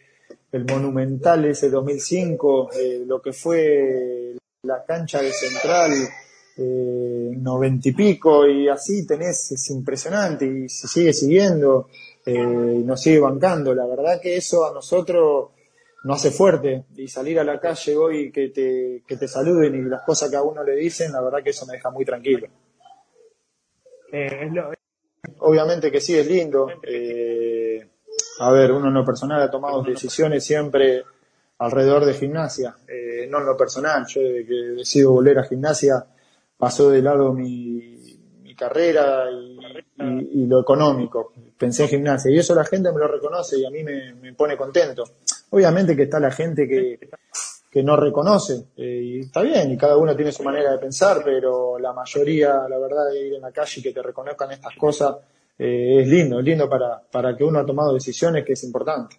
el Monumental ese 2005, lo que fue la cancha de Central, eh, noventa y pico y así tenés, es impresionante y se sigue siguiendo eh, y nos sigue bancando. La verdad que eso a nosotros nos hace fuerte y salir a la calle hoy que te, que te saluden y las cosas que a uno le dicen, la verdad que eso me deja muy tranquilo. Eh, Obviamente que sí, es lindo. a ver, uno en lo personal ha tomado decisiones siempre alrededor de gimnasia, no en lo personal. Yo desde que decido volver a gimnasia, pasó de lado mi, carrera y, lo económico. Pensé en gimnasia y eso la gente me lo reconoce y a mí me, pone contento. Obviamente que está la gente que, que no reconoce eh, y está bien y cada uno tiene su manera de pensar, pero la mayoría, la verdad, de ir en la calle y que te reconozcan estas cosas eh, es lindo, es lindo para, para que uno ha tomado decisiones que es importante.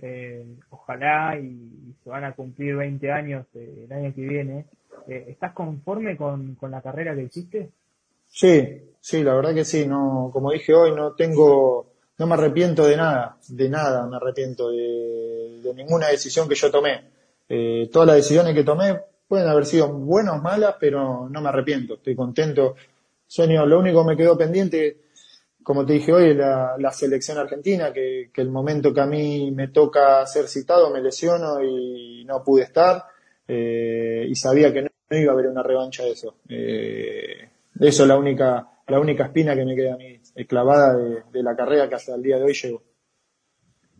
Eh, ojalá y, se van a cumplir 20 años el año que viene eh, ¿Estás conforme con, la carrera que hiciste? Sí, sí, la verdad que sí. No, como dije hoy, no tengo, no me arrepiento de nada, de nada me arrepiento de, ninguna decisión que yo tomé. Eh, todas las decisiones que tomé pueden haber sido buenas o malas, pero no me arrepiento. Estoy contento. Sueño, lo único que me quedó pendiente, como te dije hoy, la, la selección argentina, que, que el momento que a mí me toca ser citado me lesiono y no pude estar. Eh, y sabía que no, no iba a haber una revancha de eso. Eh, eso es la única, la única espina que me queda a mí clavada de, la carrera que hasta el día de hoy llegó.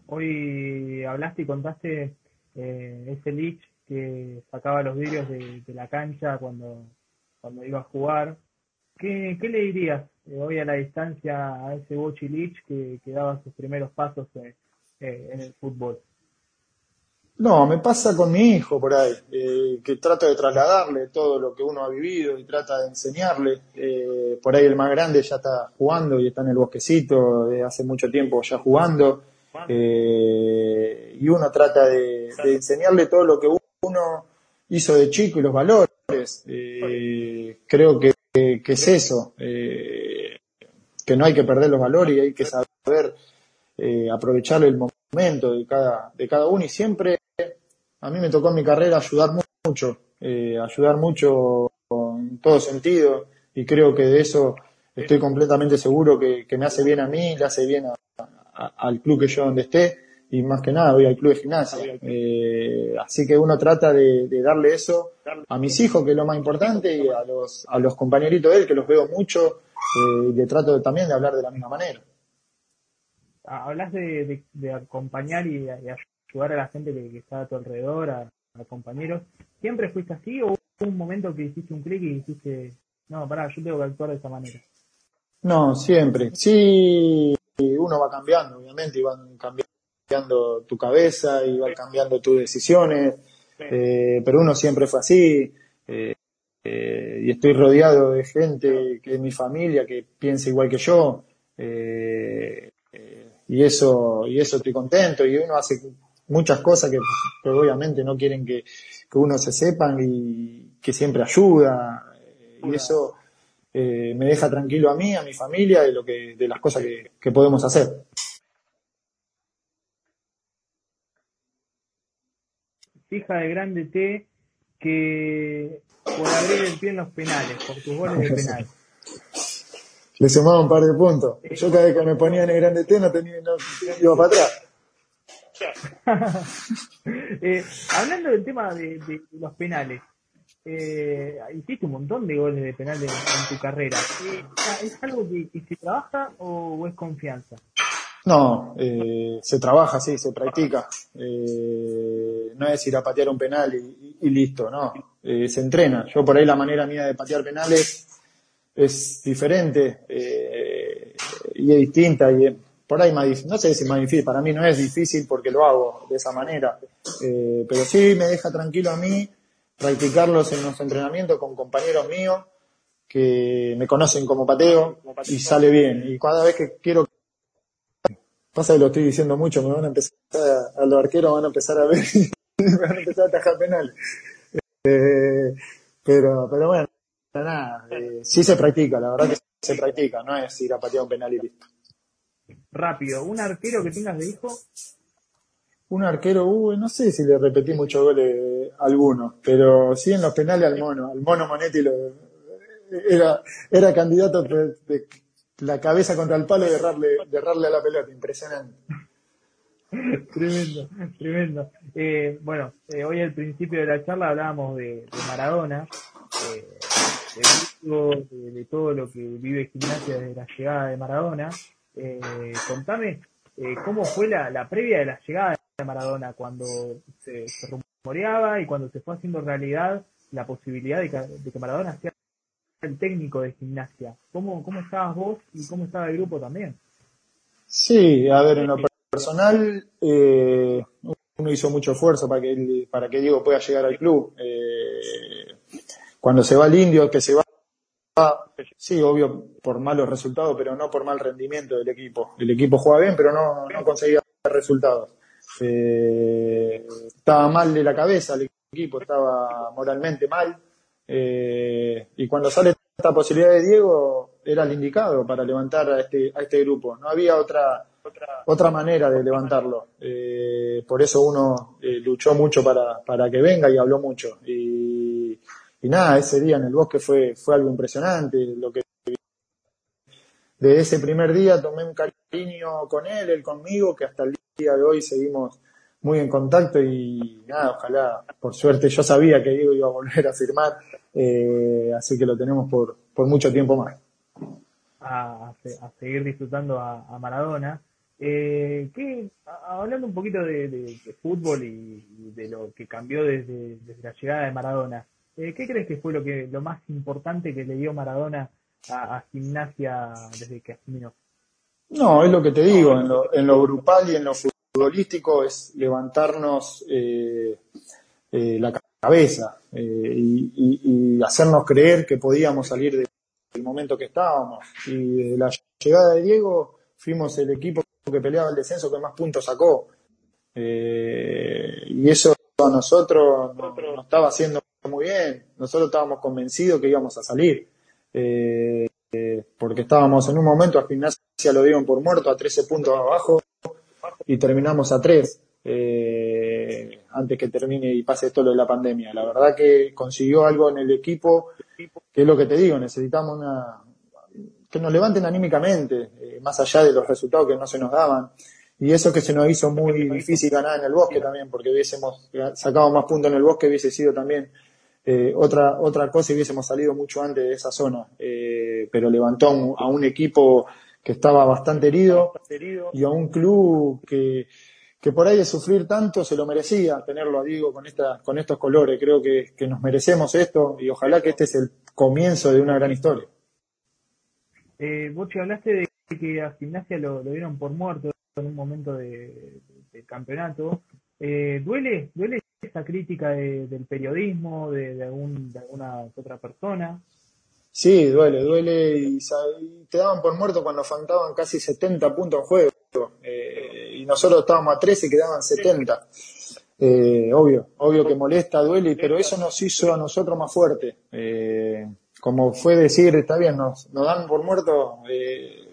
Hoy hablaste y contaste eh, ese Lich que sacaba los vidrios de, la cancha cuando, cuando iba a jugar. ¿Qué, qué le dirías eh, hoy a la distancia a ese Bochi Lich que, que daba sus primeros pasos eh, en el fútbol? No, me pasa con mi hijo por ahí, eh, que trato de trasladarle todo lo que uno ha vivido y trata de enseñarle. Eh, por ahí el más grande ya está jugando y está en el bosquecito de hace mucho tiempo ya jugando. Eh, y uno trata de, enseñarle todo lo que uno hizo de chico y los valores. creo que, que, es eso, que no hay que perder los valores y hay que saber aprovechar el momento de cada, de cada uno y siempre a mí me tocó en mi carrera ayudar mucho, eh, ayudar mucho en todo sentido y creo que de eso estoy completamente seguro que, me hace bien a mí, le hace bien al club que yo donde esté y más que nada voy al club de gimnasia. Eh, así que uno trata de, darle eso a mis hijos, que es lo más importante, y a los, a los compañeritos de él, que los veo mucho, eh, y le trato también de hablar de la misma manera. Hablas de, acompañar y, ayudar a la gente que, está a tu alrededor, a, compañeros. ¿Siempre fuiste así o hubo un momento que hiciste un clic y dijiste, no, pará, yo tengo que actuar de esa manera? No, siempre. Sí, uno va cambiando, obviamente, y van cambiando tu cabeza y va cambiando tus decisiones, eh, pero uno siempre fue así. Eh, eh, y estoy rodeado de gente que es mi familia, que piensa igual que yo, y eso, y eso estoy contento, y uno hace muchas cosas que, obviamente no quieren que, que, uno se sepan y que siempre ayuda, y eso me deja tranquilo a mí, a mi familia, de lo que, de las cosas que, que podemos hacer. fija de grande T que por abrir el pie en los penales, por tus goles de penal. Le sumaba un par de puntos. Yo cada vez que me ponía en el grande T no tenía, no, iba para atrás. eh, hablando del tema de, los penales, eh, hiciste un montón de goles de penales en, tu carrera. Eh, ¿Es algo que, que, se trabaja o es confianza? No, eh, se trabaja, sí, se practica. No es ir a patear un penal y, listo, no. Se entrena. Yo por ahí la manera mía de patear penales es diferente y es distinta. Y por ahí no sé si es más difícil, para mí no es difícil porque lo hago de esa manera. pero sí me deja tranquilo a mí practicarlos en los entrenamientos con compañeros míos que me conocen como pateo y sale bien. Y cada vez que quiero Pasa que lo estoy diciendo mucho, me van a empezar a, los arqueros van a empezar a ver me van a empezar a atajar penal. Eh, pero, pero bueno, nada, eh, sí se practica, la verdad que se practica, no es ir a patear un penal y listo. Rápido, ¿un arquero que tengas de hijo? Un arquero, uh, no sé si le repetí muchos goles a algunos, pero sí en los penales al mono, al mono Monetti lo, era, era candidato de, la cabeza contra el palo y derrarle, derrarle a la pelota, impresionante. tremendo, tremendo. Eh, bueno, eh, hoy al principio de la charla hablábamos de, Maradona, eh, de, de, todo lo que vive Gimnasia desde la llegada de Maradona. Contame cómo fue la, la, previa de la llegada de Maradona, cuando se, rumoreaba y cuando se fue haciendo realidad la posibilidad de que, de que Maradona sea el técnico de gimnasia. ¿Cómo, ¿Cómo estabas vos y cómo estaba el grupo también? Sí, a ver, en lo personal, eh, uno hizo mucho esfuerzo para que, para que Diego pueda llegar al club. Eh, cuando se va el indio, que se va, sí, obvio, por malos resultados, pero no por mal rendimiento del equipo. El equipo juega bien, pero no, no conseguía resultados. Eh, estaba mal de la cabeza el equipo, estaba moralmente mal. Eh, y cuando sale esta posibilidad de Diego, era el indicado para levantar a este, a este grupo. No había otra, otra manera de levantarlo. Eh, por eso uno luchó mucho para, para que venga y habló mucho. Y, y, nada, ese día en el bosque fue, fue algo impresionante. Lo que de ese primer día tomé un cariño con él, él conmigo, que hasta el día de hoy seguimos muy en contacto y nada, ojalá, por suerte yo sabía que Diego iba a volver a firmar, eh, así que lo tenemos por, por mucho tiempo más. A, seguir disfrutando a, Maradona. Eh, ¿qué, hablando un poquito de, fútbol y, de lo que cambió desde la llegada de Maradona, eh, ¿qué crees que fue lo que lo más importante que le dio Maradona a, Gimnasia desde que asumió? No, es lo que te digo, en lo, en grupal y en lo futbolístico es levantarnos eh, eh, la cabeza eh, y, hacernos creer que podíamos salir del momento que estábamos. Y desde la llegada de Diego fuimos el equipo que peleaba el descenso que más puntos sacó. y eso a nosotros nos estaba haciendo muy bien. Nosotros estábamos convencidos que íbamos a salir. porque estábamos en un momento a gimnasia lo dieron por muerto a 13 puntos abajo y terminamos a tres eh, antes que termine y pase todo lo de la pandemia. La verdad que consiguió algo en el equipo, que es lo que te digo, necesitamos una que nos levanten anímicamente, eh, más allá de los resultados que no se nos daban. Y eso que se nos hizo muy difícil ganar en el bosque también, porque hubiésemos sacado más puntos en el bosque, hubiese sido también eh, otra, otra cosa y hubiésemos salido mucho antes de esa zona. Eh, pero levantó a un equipo que estaba bastante herido y a un club que, que por ahí de sufrir tanto se lo merecía tenerlo a Diego con, esta, con estos colores. Creo que, que nos merecemos esto y ojalá que este es el comienzo de una gran historia. Eh, vos hablaste de que a Gimnasia lo, lo dieron por muerto en un momento de, campeonato. Eh, ¿Duele duele esa crítica del periodismo, de, alguna otra persona? Sí, duele, duele y, te daban por muerto cuando faltaban casi 70 puntos en juego eh, y nosotros estábamos a 13 y quedaban 70. Eh, obvio, obvio que molesta, duele, pero eso nos hizo a nosotros más fuertes. Eh, como fue decir, está bien, nos, dan por muerto,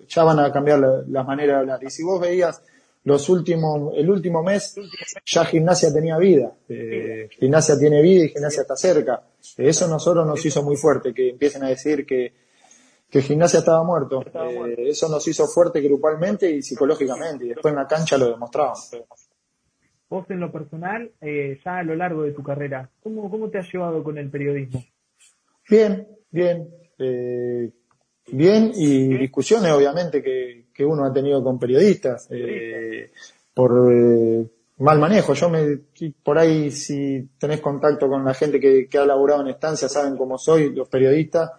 ya van a cambiar la, la, manera de hablar. Y si vos veías los últimos, el último mes, ya gimnasia tenía vida. Eh, gimnasia tiene vida y gimnasia está cerca. Eso nosotros nos hizo muy fuerte, que empiecen a decir que, que gimnasia estaba muerto. Eh, eso nos hizo fuerte grupalmente y psicológicamente. Y después en la cancha lo demostramos. Vos en lo personal, eh, ya a lo largo de tu carrera, ¿cómo, cómo te has llevado con el periodismo? Bien, bien. Eh, bien y discusiones obviamente que, que uno ha tenido con periodistas eh, por eh, mal manejo. Yo me, por ahí si tenés contacto con la gente que, que ha laburado en estancia saben cómo soy, los periodistas,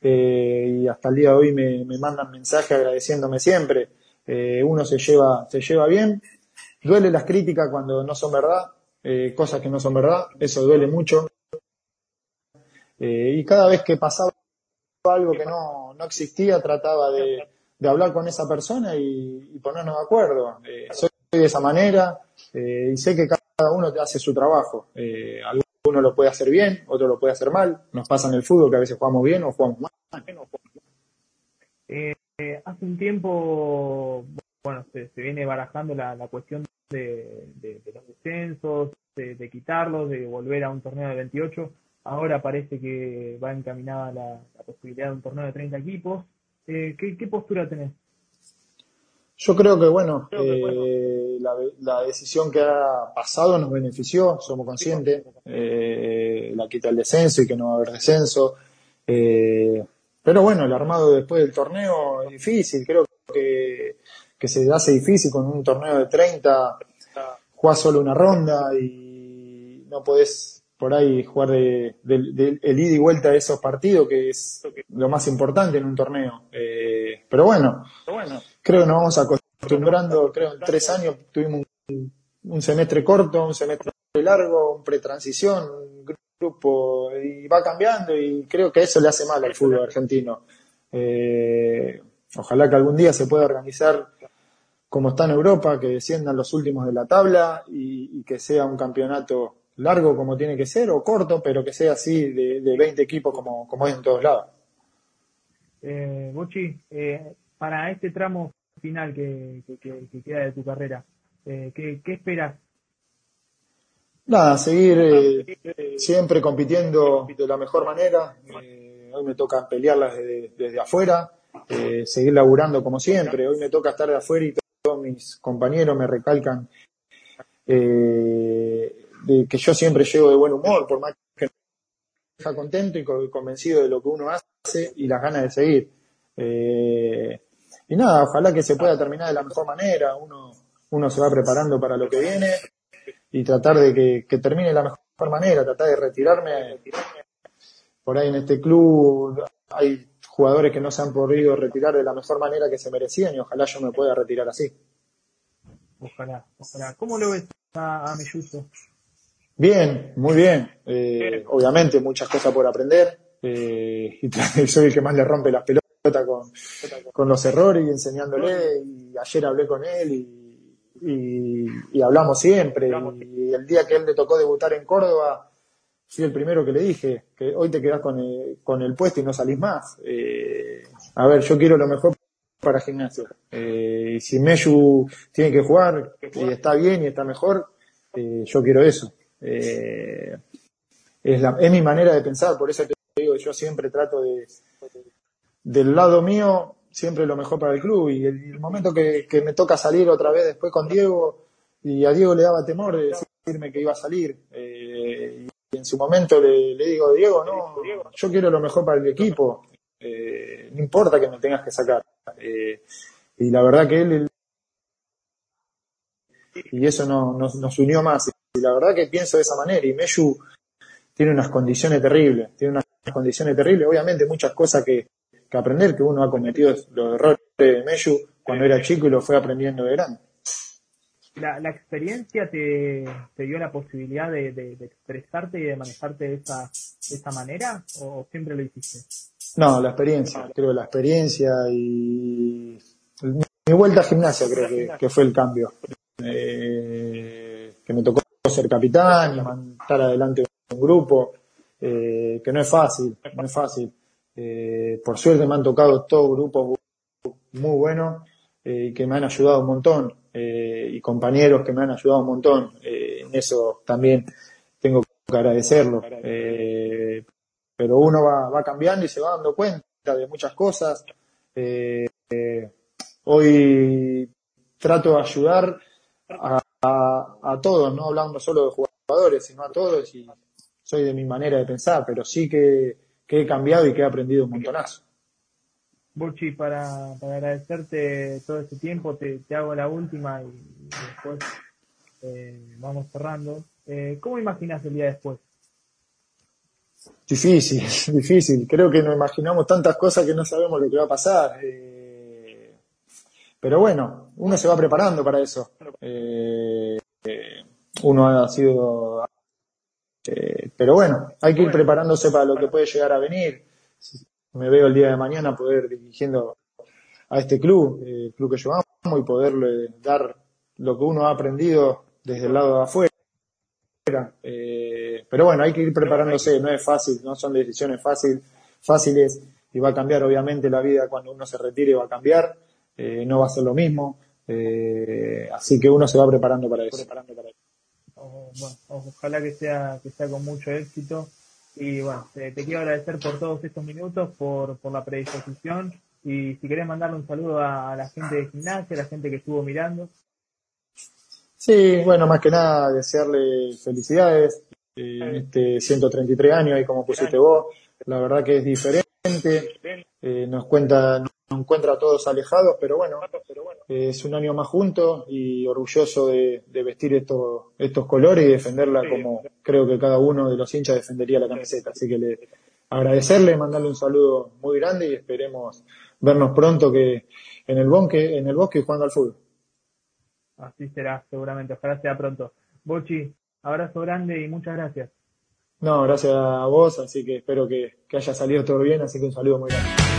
eh, y hasta el día de hoy me, me mandan mensajes agradeciéndome siempre. Uno se lleva, se lleva bien, duele las críticas cuando no son verdad, cosas que no son verdad, eso duele mucho. Y cada vez que pasaba algo que no, no existía, trataba de, de hablar con esa persona y, y ponernos de acuerdo. Eh, soy de esa manera eh, y sé que cada uno hace su trabajo. Eh, alguno lo puede hacer bien, otro lo puede hacer mal. Nos pasa en el fútbol que a veces jugamos bien o jugamos mal. Eh, hace un tiempo, bueno, se, se viene barajando la, la cuestión de, de, de, los descensos, de, de quitarlos, de volver a un torneo de 28. Ahora parece que va encaminada la, la posibilidad de un torneo de 30 equipos. Eh, ¿qué, ¿qué, postura tenés? Yo creo que, bueno, eh, la, la, decisión que ha pasado nos benefició, somos conscientes, eh, la quita el descenso y que no va a haber descenso. Eh, pero bueno, el armado después del torneo es difícil, creo que, que se hace difícil con un torneo de 30, jugás solo una ronda y no podés por ahí jugar de, de, de, el ida y vuelta de esos partidos, que es lo más importante en un torneo. Eh, pero bueno, creo que nos vamos acostumbrando, creo en tres años tuvimos un, un semestre corto, un semestre largo, un pretransición, un grupo, y va cambiando y creo que eso le hace mal al fútbol argentino. Eh, ojalá que algún día se pueda organizar como está en Europa, que desciendan los últimos de la tabla y, y que sea un campeonato largo como tiene que ser o corto, pero que sea así de, de 20 equipos como, como es en todos lados. Eh, Bochi, eh, para este tramo final que, que, que, queda de tu carrera, eh, ¿qué, ¿qué, esperas? Nada, seguir eh, siempre compitiendo de la mejor manera. Eh, hoy me toca pelearlas desde, desde afuera, seguir laburando como siempre. Hoy me toca estar de afuera y todos mis compañeros me recalcan eh, de que yo siempre llego de buen humor, por más que deja contento y convencido de lo que uno hace y las ganas de seguir. Eh, y nada, ojalá que se pueda terminar de la mejor manera, uno, uno se va preparando para lo que viene y tratar de que, que termine de la mejor manera, tratar de retirarme. Por ahí en este club hay jugadores que no se han podido retirar de la mejor manera que se merecían y ojalá yo me pueda retirar así. Ojalá, ojalá. ¿Cómo lo ves a, a Melluso? Bien, muy bien. Eh, obviamente muchas cosas por aprender. Eh, y soy el que más le rompe las pelotas con, con los errores y enseñándole. Y ayer hablé con él y, y, y hablamos siempre. Y el día que él le tocó debutar en Córdoba, fui el primero que le dije que hoy te quedás con el, con el puesto y no salís más. Eh, a ver, yo quiero lo mejor para gimnasio. Eh, y si Meyu tiene que jugar y está bien y está mejor, eh, yo quiero eso. Eh, es, la, es mi manera de pensar, por eso te digo, yo siempre trato de, del lado mío, siempre lo mejor para el club. Y el, momento que, me toca salir otra vez después con Diego, y a Diego le daba temor de decirme que iba a salir. Eh, y en su momento le, le, digo, Diego, no, yo quiero lo mejor para el equipo. Eh, no importa que me tengas que sacar. Y la verdad que él, y eso no, nos, nos unió más. Y la verdad que pienso de esa manera. Y Meyu tiene unas condiciones terribles, tiene unas condiciones terribles. Obviamente muchas cosas que, que aprender, que uno ha cometido los errores de Meyu cuando era chico y lo fue aprendiendo de grande. ¿La, la experiencia te, te, dio la posibilidad de, de, de, expresarte y de manejarte de esa, de esa manera o siempre lo hiciste? No, la experiencia, creo la experiencia y mi vuelta a gimnasia creo que, que fue el cambio. Eh, que me tocó ser capitán y estar adelante de un grupo, eh, que no es fácil, no es fácil. Eh, por suerte me han tocado todos grupos muy buenos eh, que me han ayudado un montón eh, y compañeros que me han ayudado un montón. en eso también tengo que agradecerlo. pero uno va, va cambiando y se va dando cuenta de muchas cosas. hoy trato de ayudar a, a, a, todos, no hablando solo de jugadores, sino a todos y soy de mi manera de pensar, pero sí que, que he cambiado y que he aprendido un montonazo. Burchi, para, para agradecerte todo este tiempo, te, te hago la última y, después eh, vamos cerrando. Eh, ¿Cómo imaginas el día después? Difícil, difícil. Creo que nos imaginamos tantas cosas que no sabemos lo que va a pasar. Eh, pero bueno, uno se va preparando para eso. Eh, uno ha sido eh, pero bueno, hay que ir preparándose para lo que puede llegar a venir. Me veo el día de mañana poder dirigiendo a este club, eh, el club que llevamos, y poderle dar lo que uno ha aprendido desde el lado de afuera. Eh, pero bueno, hay que ir preparándose, no es fácil, no son decisiones fácil, fáciles y va a cambiar obviamente la vida cuando uno se retire, va a cambiar, eh, no va a ser lo mismo, eh, así que uno se va preparando para eso. Preparando para eso bueno, ojalá que sea, que sea con mucho éxito. Y bueno, te, quiero agradecer por todos estos minutos, por, por la predisposición. Y si querés mandarle un saludo a, la gente de gimnasia, a la gente que estuvo mirando. Sí, bueno, más que nada desearle felicidades eh, en este 133 años, y como pusiste vos, la verdad que es diferente, eh, nos cuenta, nos encuentra a todos alejados, pero bueno, es un año más juntos y orgulloso de, de vestir estos, estos colores y defenderla como creo que cada uno de los hinchas defendería la camiseta. Así que le agradecerle, mandarle un saludo muy grande y esperemos vernos pronto que en el bosque, en el bosque jugando al fútbol. Así será, seguramente. Ojalá sea pronto. Bochi, abrazo grande y muchas gracias. No, gracias a vos, así que espero que, que haya salido todo bien, así que un saludo muy grande.